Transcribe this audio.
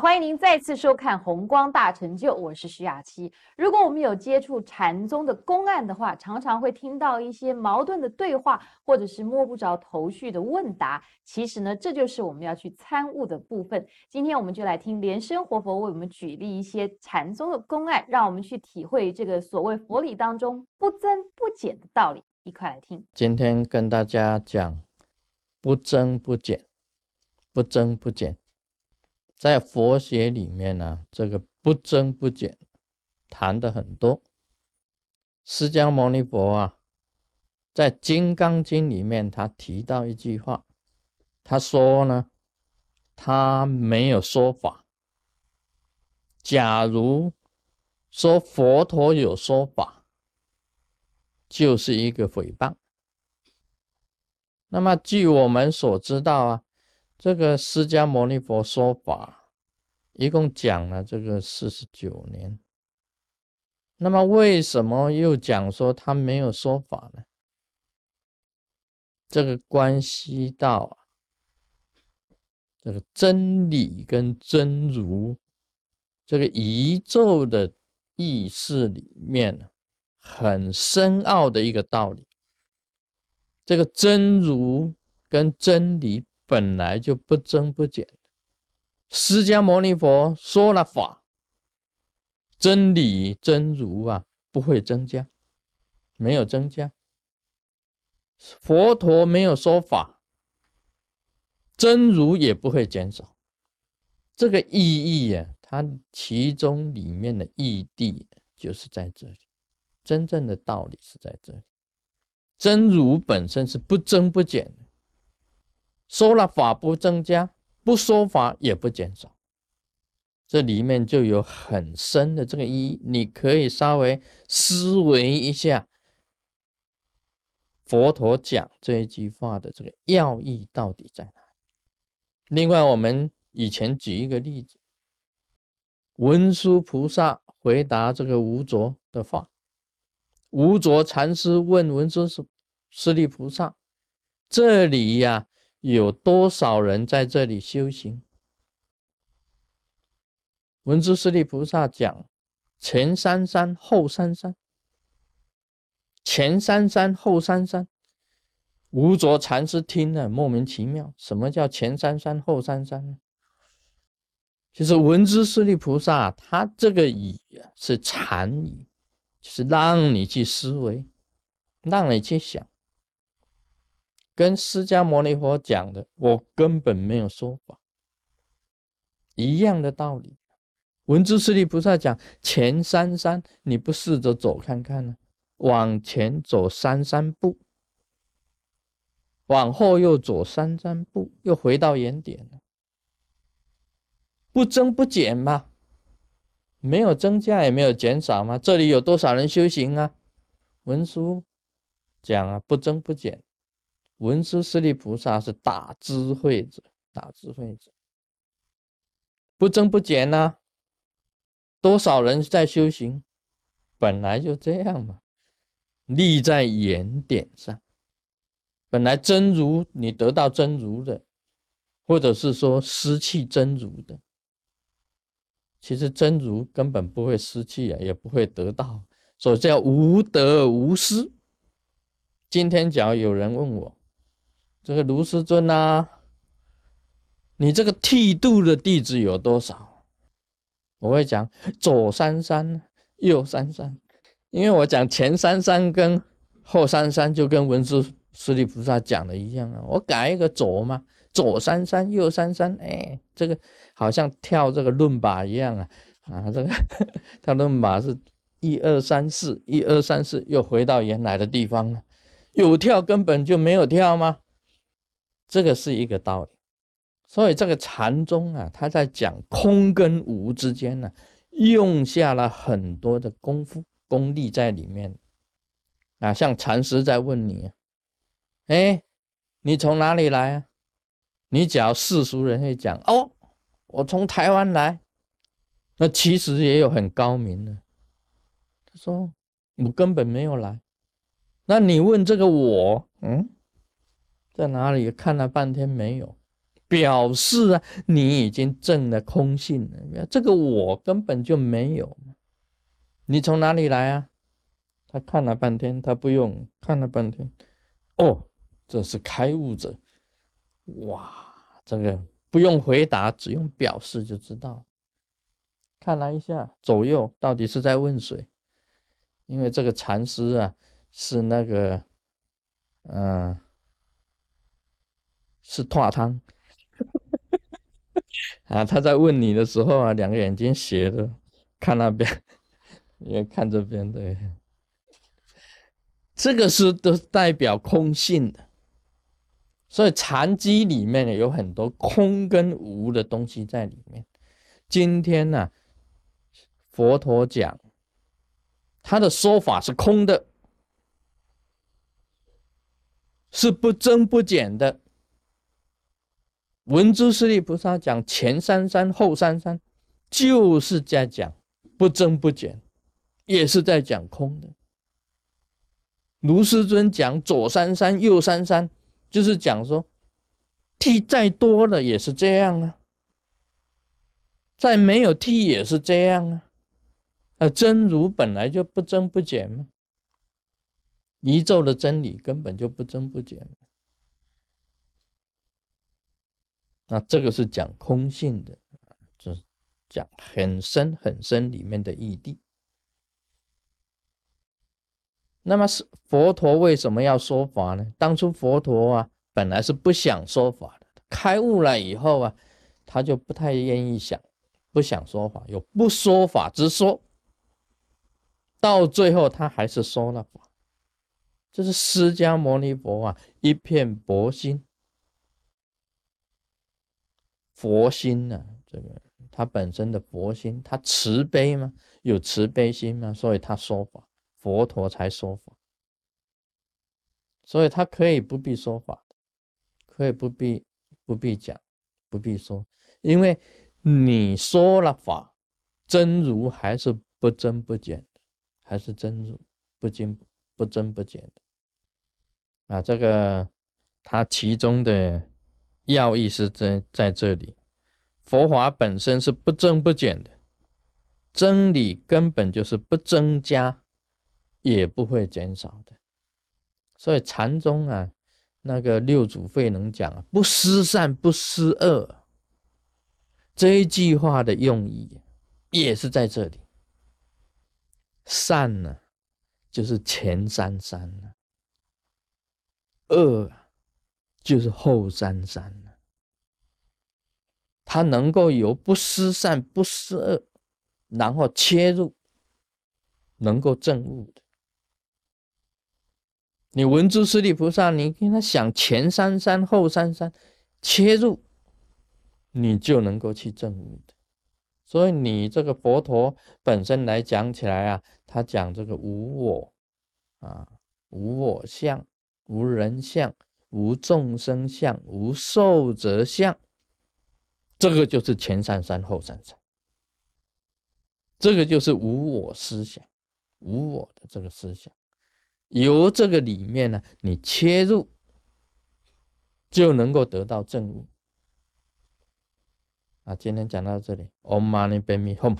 欢迎您再次收看《红光大成就》，我是徐雅琪。如果我们有接触禅宗的公案的话，常常会听到一些矛盾的对话，或者是摸不着头绪的问答。其实呢，这就是我们要去参悟的部分。今天我们就来听莲生活佛为我们举例一些禅宗的公案，让我们去体会这个所谓佛理当中不增不减的道理。一块来听。今天跟大家讲不增不减，不增不减。在佛学里面呢，这个不增不减谈的很多。释迦牟尼佛啊，在《金刚经》里面，他提到一句话，他说呢，他没有说法。假如说佛陀有说法，就是一个诽谤。那么，据我们所知道啊。这个释迦牟尼佛说法，一共讲了这个四十九年。那么为什么又讲说他没有说法呢？这个关系到，这个真理跟真如，这个宇宙的意识里面很深奥的一个道理。这个真如跟真理。本来就不增不减释迦牟尼佛说了法，真理真如啊，不会增加，没有增加。佛陀没有说法，真如也不会减少。这个意义呀，它其中里面的义谛就是在这里，真正的道理是在这里。真如本身是不增不减的。说了法不增加，不说法也不减少，这里面就有很深的这个意义。你可以稍微思维一下，佛陀讲这一句话的这个要义到底在哪？另外，我们以前举一个例子，文殊菩萨回答这个无着的话，无着禅师问文殊师师利菩萨：“这里呀？”有多少人在这里修行？文殊师利菩萨讲：前三山后三山，前三山后三山。无着禅师听了莫名其妙，什么叫前三山后三山呢？就是文殊师利菩萨他这个语是禅语，就是让你去思维，让你去想。跟释迦牟尼佛讲的，我根本没有说法，一样的道理。文殊师利菩萨讲前三山，你不试着走看看呢？往前走三三步，往后又走三三步，又回到原点了，不增不减吗？没有增加也没有减少吗？这里有多少人修行啊？文殊讲啊，不增不减。文殊师利菩萨是大智慧者，大智慧者，不增不减呐。多少人在修行，本来就这样嘛，立在原点上。本来真如你得到真如的，或者是说失去真如的，其实真如根本不会失去啊，也不会得到，所以叫无得无失。今天假如有人问我，这个卢师尊呐，你这个剃度的弟子有多少？我会讲左三三，右三三，因为我讲前三三跟后三三就跟文殊师利菩萨讲的一样啊。我改一个左嘛，左三三，右三三，哎，这个好像跳这个论把一样啊啊，这个 跳论把是一二三四，一二三四，又回到原来的地方了。有跳根本就没有跳吗？这个是一个道理，所以这个禅宗啊，他在讲空跟无之间呢，用下了很多的功夫功力在里面。啊，像禅师在问你，哎，你从哪里来啊？你只要世俗人会讲，哦，我从台湾来。那其实也有很高明的，他说我根本没有来。那你问这个我，嗯？在哪里看了半天没有，表示啊，你已经证了空性了。这个我根本就没有你从哪里来啊？他看了半天，他不用看了半天，哦，这是开悟者。哇，这个不用回答，只用表示就知道。看了一下左右，到底是在问谁？因为这个禅师啊，是那个，嗯，是拓汤。啊，他在问你的时候啊，两个眼睛斜着，看那边，也看这边，对，这个是都代表空性的，所以禅机里面有很多空跟无的东西在里面。今天呢，佛陀讲他的说法是空的，是不增不减的。文殊师利菩萨讲前三三后三三，就是在讲不增不减，也是在讲空的。卢师尊讲左三三右三三，就是讲说，剃再多了也是这样啊，再没有剃也是这样啊。啊，真如本来就不增不减嘛，宇宙的真理根本就不增不减。那这个是讲空性的，就是讲很深很深里面的义谛。那么是佛陀为什么要说法呢？当初佛陀啊，本来是不想说法的，开悟了以后啊，他就不太愿意想，不想说法，有不说法之说。到最后他还是说了法，这是释迦牟尼佛啊，一片佛心。佛心呢？这个他本身的佛心，他慈悲吗？有慈悲心吗？所以他说法，佛陀才说法，所以他可以不必说法，可以不必不必讲，不必说，因为你说了法，真如还是不增不减的，还是真如不增不增不减的啊！这个他其中的。要义是在在这里，佛法本身是不增不减的，真理根本就是不增加，也不会减少的。所以禅宗啊，那个六祖慧能讲啊，不思善不思恶，这一句话的用意也是在这里。善呢，就是前三三呢，恶。就是后三三，他能够有不思善不思恶，然后切入，能够证悟的。你文殊师利菩萨，你跟他想前三三后三三，切入，你就能够去证悟的。所以你这个佛陀本身来讲起来啊，他讲这个无我啊，无我相，无人相。无众生相，无寿者相，这个就是前三三后三三，这个就是无我思想，无我的这个思想，由这个里面呢，你切入，就能够得到正悟。啊，今天讲到这里，Om Mani Padme Hum。